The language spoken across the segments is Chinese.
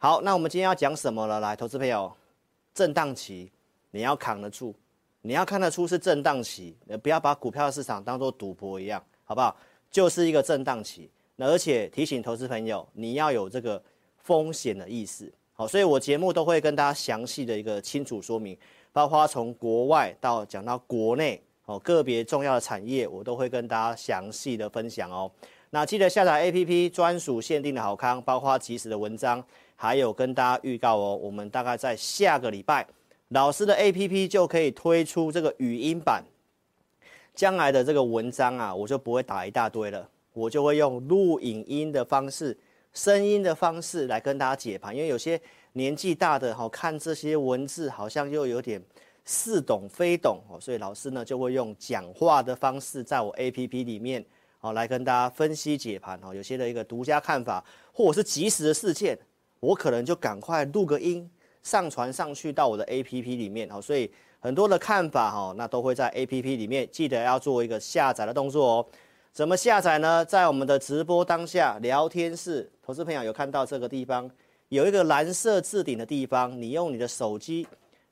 好，那我们今天要讲什么了？来，投资朋友，震荡期你要扛得住，你要看得出是震荡期，不要把股票市场当做赌博一样，好不好？就是一个震荡期。那而且提醒投资朋友，你要有这个风险的意识。好，所以我节目都会跟大家详细的一个清楚说明，包括从国外到讲到国内，哦，个别重要的产业，我都会跟大家详细的分享哦。那记得下载 APP，专属限定的好康，包括即时的文章。还有跟大家预告哦，我们大概在下个礼拜，老师的 APP 就可以推出这个语音版。将来的这个文章啊，我就不会打一大堆了，我就会用录影音的方式、声音的方式来跟大家解盘。因为有些年纪大的哈，看这些文字好像又有点似懂非懂哦，所以老师呢就会用讲话的方式，在我 APP 里面哦来跟大家分析解盘哦，有些的一个独家看法，或者是即时的事件。我可能就赶快录个音，上传上去到我的 APP 里面，好，所以很多的看法哈，那都会在 APP 里面，记得要做一个下载的动作哦。怎么下载呢？在我们的直播当下聊天室，投资朋友有看到这个地方有一个蓝色置顶的地方，你用你的手机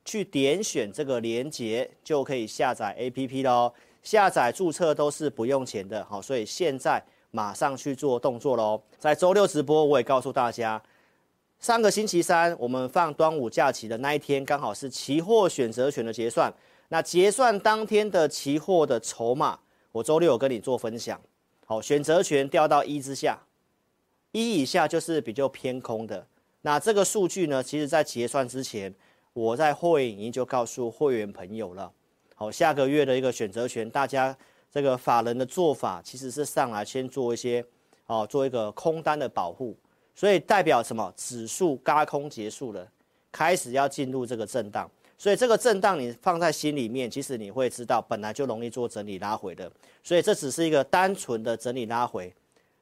去点选这个连接，就可以下载 APP 喽。下载注册都是不用钱的，好，所以现在马上去做动作喽。在周六直播，我也告诉大家。上个星期三，我们放端午假期的那一天，刚好是期货选择权的结算。那结算当天的期货的筹码，我周六有跟你做分享。好，选择权掉到一之下，一以下就是比较偏空的。那这个数据呢，其实在结算之前，我在会员已经就告诉会员朋友了。好，下个月的一个选择权，大家这个法人的做法其实是上来先做一些，哦，做一个空单的保护。所以代表什么？指数轧空结束了，开始要进入这个震荡。所以这个震荡你放在心里面，其实你会知道，本来就容易做整理拉回的。所以这只是一个单纯的整理拉回，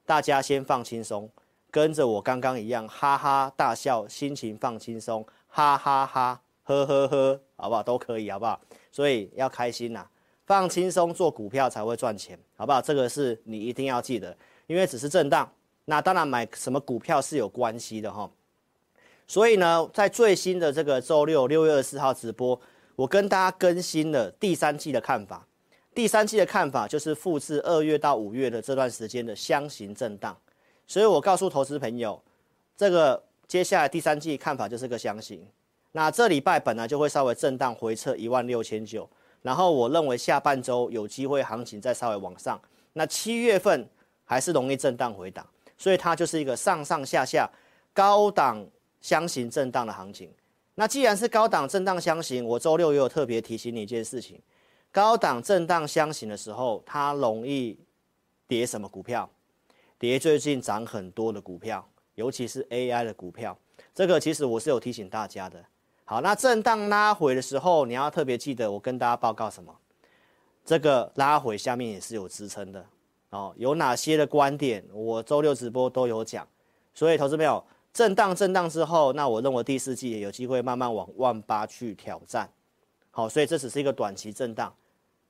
大家先放轻松，跟着我刚刚一样哈哈大笑，心情放轻松，哈哈哈，呵呵呵，好不好？都可以，好不好？所以要开心呐，放轻松做股票才会赚钱，好不好？这个是你一定要记得，因为只是震荡。那当然买什么股票是有关系的哈，所以呢，在最新的这个周六六月二十四号直播，我跟大家更新了第三季的看法。第三季的看法就是复制二月到五月的这段时间的箱型震荡，所以我告诉投资朋友，这个接下来第三季看法就是个箱型。那这礼拜本来就会稍微震荡回撤一万六千九，然后我认为下半周有机会行情再稍微往上。那七月份还是容易震荡回档。所以它就是一个上上下下高档箱型震荡的行情。那既然是高档震荡箱型，我周六也有特别提醒你一件事情：高档震荡箱型的时候，它容易跌什么股票？跌最近涨很多的股票，尤其是 AI 的股票。这个其实我是有提醒大家的。好，那震荡拉回的时候，你要特别记得我跟大家报告什么？这个拉回下面也是有支撑的。哦，有哪些的观点，我周六直播都有讲，所以投资朋友，震荡震荡之后，那我认为第四季也有机会慢慢往万八去挑战。好，所以这只是一个短期震荡，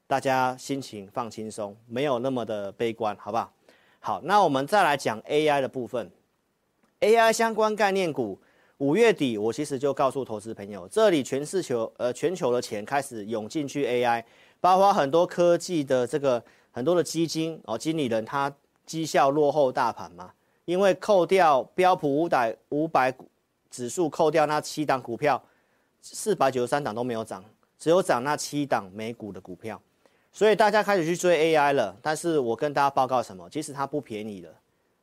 大家心情放轻松，没有那么的悲观，好不好？好，那我们再来讲 AI 的部分，AI 相关概念股，五月底我其实就告诉投资朋友，这里全世球呃全球的钱开始涌进去 AI，包括很多科技的这个。很多的基金哦，经理人他绩效落后大盘嘛，因为扣掉标普五百五百指数，扣掉那七档股票，四百九十三档都没有涨，只有涨那七档美股的股票，所以大家开始去追 AI 了。但是我跟大家报告什么？其实它不便宜的，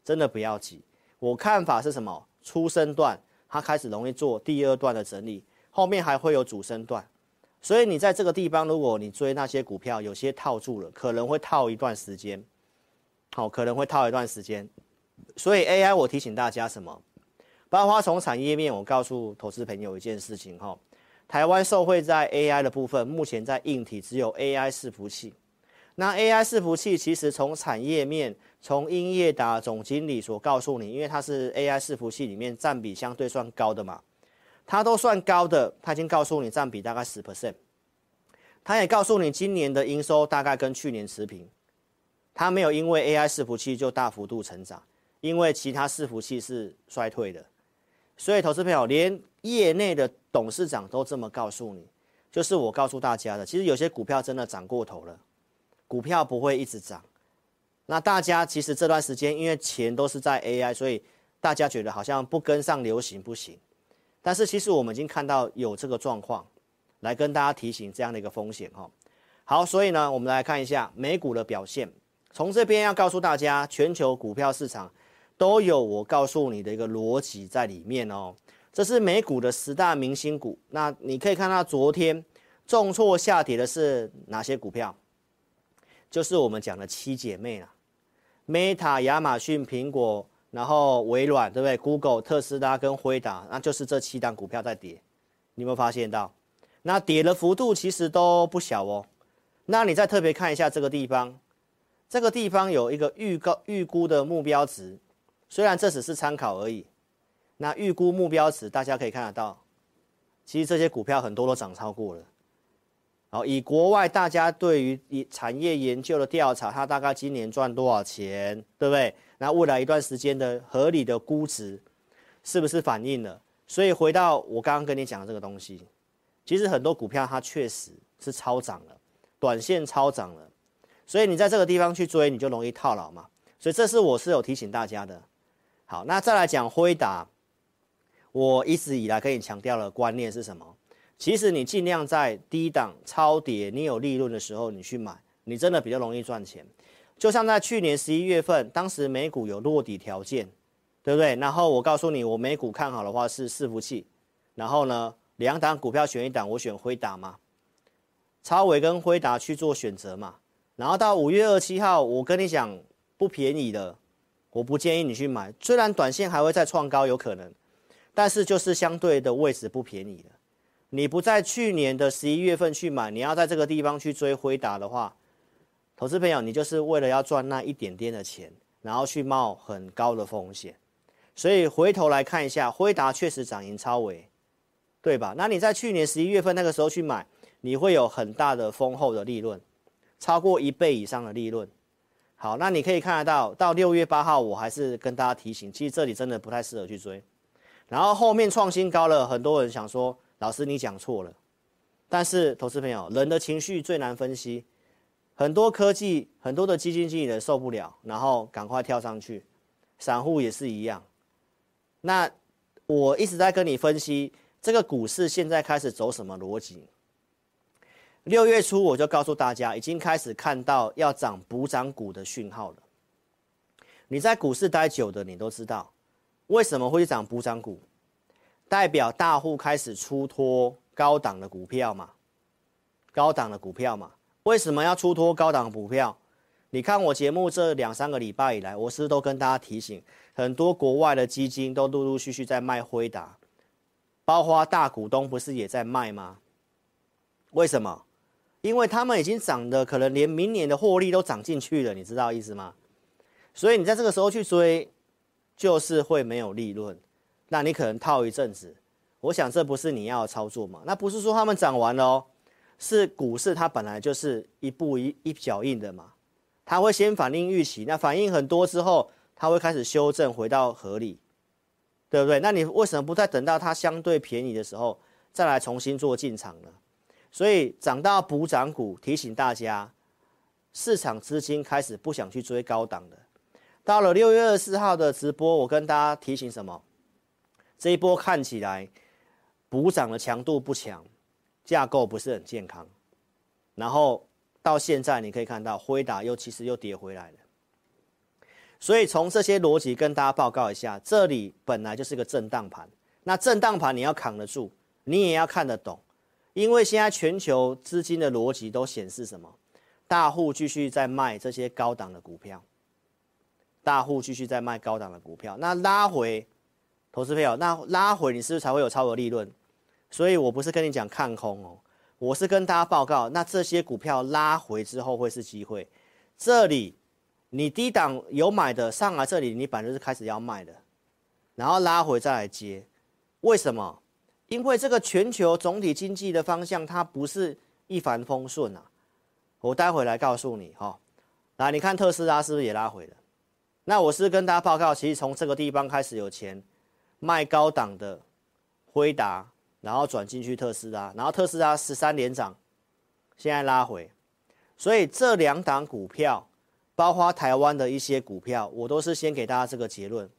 真的不要急。我看法是什么？初升段它开始容易做第二段的整理，后面还会有主升段。所以你在这个地方，如果你追那些股票，有些套住了，可能会套一段时间，好，可能会套一段时间。所以 AI 我提醒大家什么？包括从产业面，我告诉投资朋友一件事情哈，台湾受惠在 AI 的部分，目前在硬体只有 AI 伺服器。那 AI 伺服器其实从产业面，从英业达总经理所告诉你，因为它是 AI 伺服器里面占比相对算高的嘛。它都算高的，他已经告诉你占比大概十 percent，他也告诉你今年的营收大概跟去年持平，它没有因为 AI 伺服器就大幅度成长，因为其他伺服器是衰退的，所以投资朋友，连业内的董事长都这么告诉你，就是我告诉大家的。其实有些股票真的涨过头了，股票不会一直涨。那大家其实这段时间因为钱都是在 AI，所以大家觉得好像不跟上流行不行。但是其实我们已经看到有这个状况，来跟大家提醒这样的一个风险哈。好，所以呢，我们来看一下美股的表现。从这边要告诉大家，全球股票市场都有我告诉你的一个逻辑在里面哦。这是美股的十大明星股。那你可以看到昨天重挫下跌的是哪些股票？就是我们讲的七姐妹啦，Meta、亚马逊、苹果，然后微软，对不对？Google、特斯拉跟辉达，那就是这七档股票在跌。你有没有发现到？那跌的幅度其实都不小哦。那你再特别看一下这个地方，这个地方有一个预告预估的目标值，虽然这只是参考而已。那预估目标值大家可以看得到，其实这些股票很多都涨超过了。好，以国外大家对于以产业研究的调查，它大概今年赚多少钱，对不对？那未来一段时间的合理的估值，是不是反映了？所以回到我刚刚跟你讲的这个东西，其实很多股票它确实是超涨了。短线超涨了，所以你在这个地方去追，你就容易套牢嘛。所以这是我是有提醒大家的。好，那再来讲辉达，我一直以来跟你强调的观念是什么？其实你尽量在低档超跌，你有利润的时候你去买，你真的比较容易赚钱。就像在去年十一月份，当时美股有落底条件，对不对？然后我告诉你，我美股看好的话是伺服器，然后呢，两档股票选一档，我选辉达嘛。超伟跟辉达去做选择嘛，然后到五月二十七号，我跟你讲不便宜的，我不建议你去买。虽然短线还会再创高有可能，但是就是相对的位置不便宜的。你不在去年的十一月份去买，你要在这个地方去追辉达的话，投资朋友，你就是为了要赚那一点点的钱，然后去冒很高的风险。所以回头来看一下，辉达确实涨赢超微，对吧？那你在去年十一月份那个时候去买。你会有很大的丰厚的利润，超过一倍以上的利润。好，那你可以看得到，到六月八号，我还是跟大家提醒，其实这里真的不太适合去追。然后后面创新高了，很多人想说，老师你讲错了。但是投资朋友，人的情绪最难分析，很多科技，很多的基金经理人受不了，然后赶快跳上去，散户也是一样。那我一直在跟你分析，这个股市现在开始走什么逻辑？六月初我就告诉大家，已经开始看到要涨补涨股的讯号了。你在股市待久的，你都知道为什么会涨补涨股，代表大户开始出脱高档的股票嘛，高档的股票嘛。为什么要出脱高档股票？你看我节目这两三个礼拜以来，我是不是都跟大家提醒，很多国外的基金都陆陆续续在卖辉达，包括大股东不是也在卖吗？为什么？因为他们已经涨的，可能连明年的获利都涨进去了，你知道意思吗？所以你在这个时候去追，就是会没有利润，那你可能套一阵子。我想这不是你要操作嘛？那不是说他们涨完了哦，是股市它本来就是一步一一脚印的嘛，它会先反映预期，那反应很多之后，它会开始修正回到合理，对不对？那你为什么不再等到它相对便宜的时候再来重新做进场呢？所以涨到补涨股，提醒大家，市场资金开始不想去追高档的。到了六月二十四号的直播，我跟大家提醒什么？这一波看起来补涨的强度不强，架构不是很健康。然后到现在你可以看到，辉达又其实又跌回来了。所以从这些逻辑跟大家报告一下，这里本来就是个震荡盘，那震荡盘你要扛得住，你也要看得懂。因为现在全球资金的逻辑都显示什么？大户继续在卖这些高档的股票，大户继续在卖高档的股票。那拉回，投资朋友，那拉回你是不是才会有超额利润？所以我不是跟你讲看空哦，我是跟大家报告，那这些股票拉回之后会是机会。这里你低档有买的上来，这里你本来就是开始要卖的，然后拉回再来接，为什么？因为这个全球总体经济的方向，它不是一帆风顺啊。我待会来告诉你哈。来，你看特斯拉是不是也拉回了？那我是跟大家报告，其实从这个地方开始有钱卖高档的辉达，然后转进去特斯拉，然后特斯拉十三连涨，现在拉回，所以这两档股票，包括台湾的一些股票，我都是先给大家这个结论，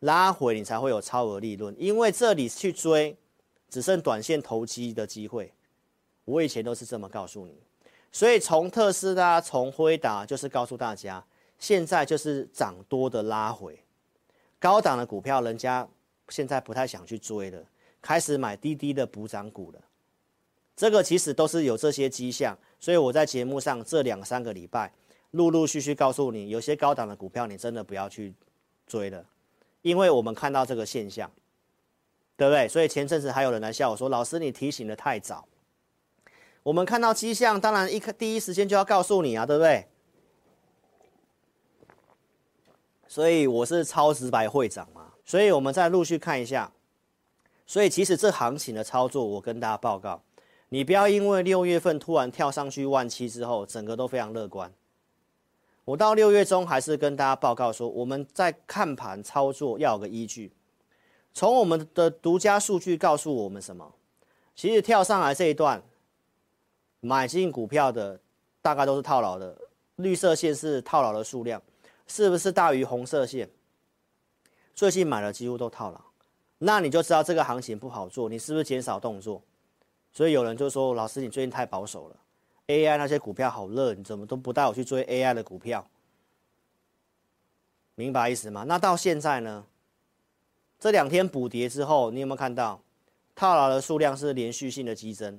拉回你才会有超额利润，因为这里去追，只剩短线投机的机会。我以前都是这么告诉你，所以从特斯拉、从辉达，就是告诉大家，现在就是涨多的拉回，高档的股票，人家现在不太想去追了，开始买滴滴的补涨股了。这个其实都是有这些迹象，所以我在节目上这两三个礼拜，陆陆续续告诉你，有些高档的股票你真的不要去追了，因为我们看到这个现象，对不对？所以前阵子还有人来笑我说，老师你提醒的太早。我们看到迹象，当然一个第一时间就要告诉你啊，对不对？所以我是超直白会长嘛，所以我们再陆续看一下。所以其实这行情的操作，我跟大家报告，你不要因为六月份突然跳上去万七之后，整个都非常乐观。我到六月中还是跟大家报告说，我们在看盘操作要有个依据。从我们的独家数据告诉我们什么？其实跳上来这一段。买进股票的大概都是套牢的，绿色线是套牢的数量，是不是大于红色线？最近买的几乎都套牢，那你就知道这个行情不好做，你是不是减少动作？所以有人就说：“老师，你最近太保守了，AI 那些股票好热，你怎么都不带我去追 AI 的股票？”明白意思吗？那到现在呢？这两天补跌之后，你有没有看到套牢的数量是连续性的激增？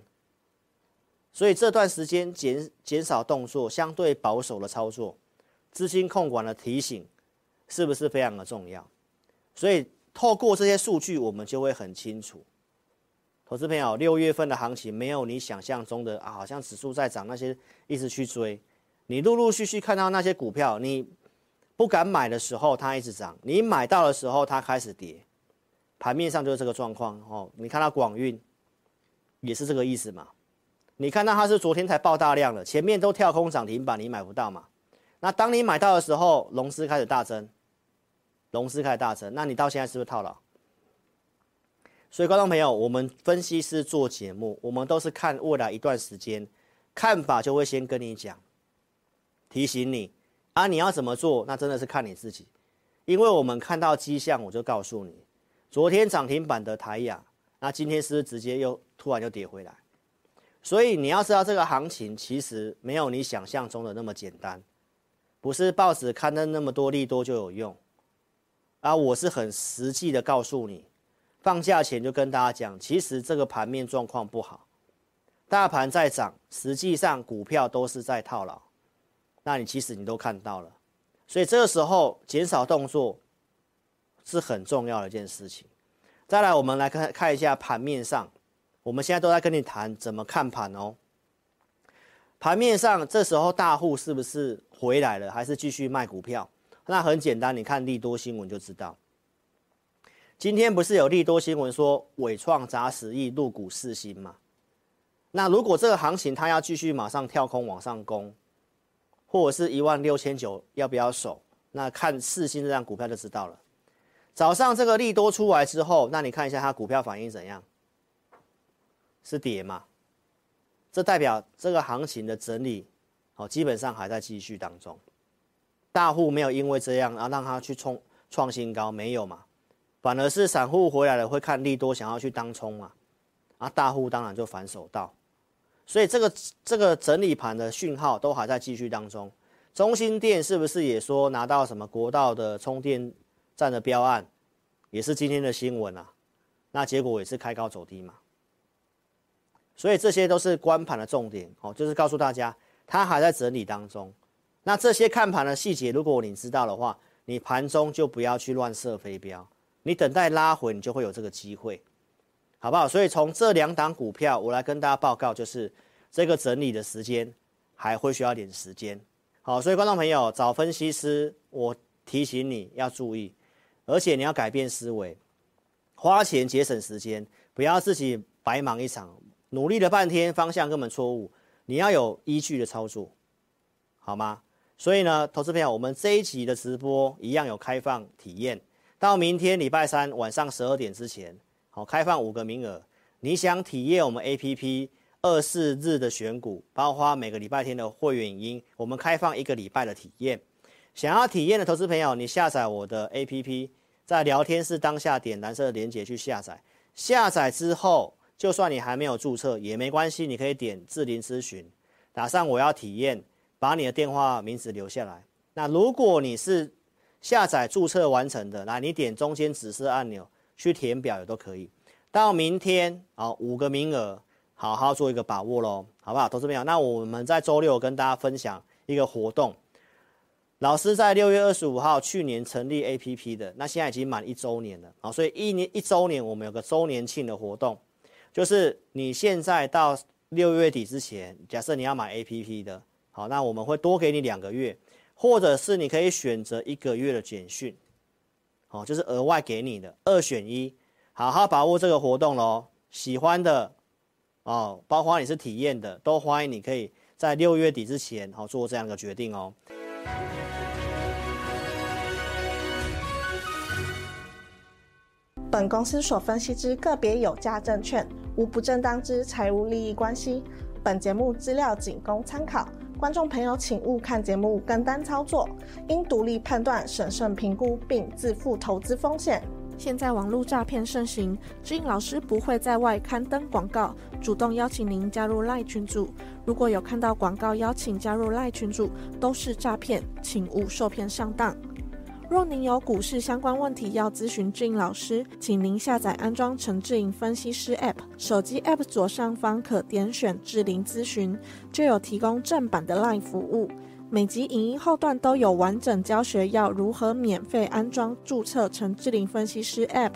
所以这段时间减减少动作，相对保守的操作，资金控管的提醒，是不是非常的重要？所以透过这些数据，我们就会很清楚，投资朋友，六月份的行情没有你想象中的啊，好像指数在涨，那些一直去追，你陆陆续续看到那些股票，你不敢买的时候，它一直涨；你买到的时候，它开始跌。盘面上就是这个状况哦。你看到广运，也是这个意思嘛？你看到它是昨天才爆大量的，前面都跳空涨停板，你买不到嘛？那当你买到的时候，融资开始大增，融资开大增，那你到现在是不是套牢？所以，观众朋友，我们分析师做节目，我们都是看未来一段时间，看法就会先跟你讲，提醒你啊，你要怎么做，那真的是看你自己，因为我们看到迹象，我就告诉你，昨天涨停板的台亚，那今天是不是直接又突然又跌回来？所以你要知道，这个行情其实没有你想象中的那么简单，不是报纸刊登那么多利多就有用。啊，我是很实际的告诉你，放假前就跟大家讲，其实这个盘面状况不好，大盘在涨，实际上股票都是在套牢。那你其实你都看到了，所以这个时候减少动作是很重要的一件事情。再来，我们来看看一下盘面上。我们现在都在跟你谈怎么看盘哦。盘面上，这时候大户是不是回来了，还是继续卖股票？那很简单，你看利多新闻就知道。今天不是有利多新闻说伟创砸十亿入股四星吗？那如果这个行情它要继续马上跳空往上攻，或者是一万六千九要不要守？那看四星这张股票就知道了。早上这个利多出来之后，那你看一下它股票反应怎样？是跌嘛？这代表这个行情的整理，哦，基本上还在继续当中。大户没有因为这样啊让他去冲创新高，没有嘛？反而是散户回来了会看利多，想要去当冲嘛？啊，大户当然就反手到。所以这个这个整理盘的讯号都还在继续当中。中心店是不是也说拿到什么国道的充电站的标案？也是今天的新闻啊。那结果也是开高走低嘛？所以这些都是观盘的重点哦，就是告诉大家，它还在整理当中。那这些看盘的细节，如果你知道的话，你盘中就不要去乱射飞镖，你等待拉回，你就会有这个机会，好不好？所以从这两档股票，我来跟大家报告，就是这个整理的时间还会需要点时间。好，所以观众朋友找分析师，我提醒你要注意，而且你要改变思维，花钱节省时间，不要自己白忙一场。努力了半天，方向根本错误。你要有依据的操作，好吗？所以呢，投资朋友，我们这一集的直播一样有开放体验，到明天礼拜三晚上十二点之前，好，开放五个名额。你想体验我们 APP 二四日的选股，包括每个礼拜天的会员影音，我们开放一个礼拜的体验。想要体验的投资朋友，你下载我的 APP，在聊天室当下点蓝色的连接去下载。下载之后，就算你还没有注册也没关系，你可以点智霖咨询，打上我要体验，把你的电话名字留下来。那如果你是下载注册完成的，来你点中间紫色按钮去填表也都可以。到明天啊，五个名额，好好做一个把握喽，好不好？投资朋友，那我们在周六跟大家分享一个活动。老师在六月二十五号去年成立 APP 的，那现在已经满一周年了啊，所以一年一周年我们有个周年庆的活动，就是你现在到六月底之前，假设你要买 APP 的，好，那我们会多给你两个月，或者是你可以选择一个月的简讯，好，就是额外给你的二选一。好好把握这个活动喽！喜欢的哦，包括你是体验的，都欢迎你可以在六月底之前好做这样的决定哦。本公司所分析之个别有价证券，无不正当之财务利益关系。本节目资料仅供参考，观众朋友请勿看节目跟单操作，应独立判断、审慎评估并自负投资风险。现在网络诈骗盛行，知音老师不会在外刊登广告，主动邀请您加入赖群组。如果有看到广告邀请加入赖群组，都是诈骗，请勿受骗上当。若您有股市相关问题要咨询智霖老师，请您下载安装陈智霖分析师 App，手机 App 左上方可点选智霖咨询，就有提供正版的 Live 服务。每集影音后段都有完整教学，要如何免费安装、注册陈智霖分析师 App。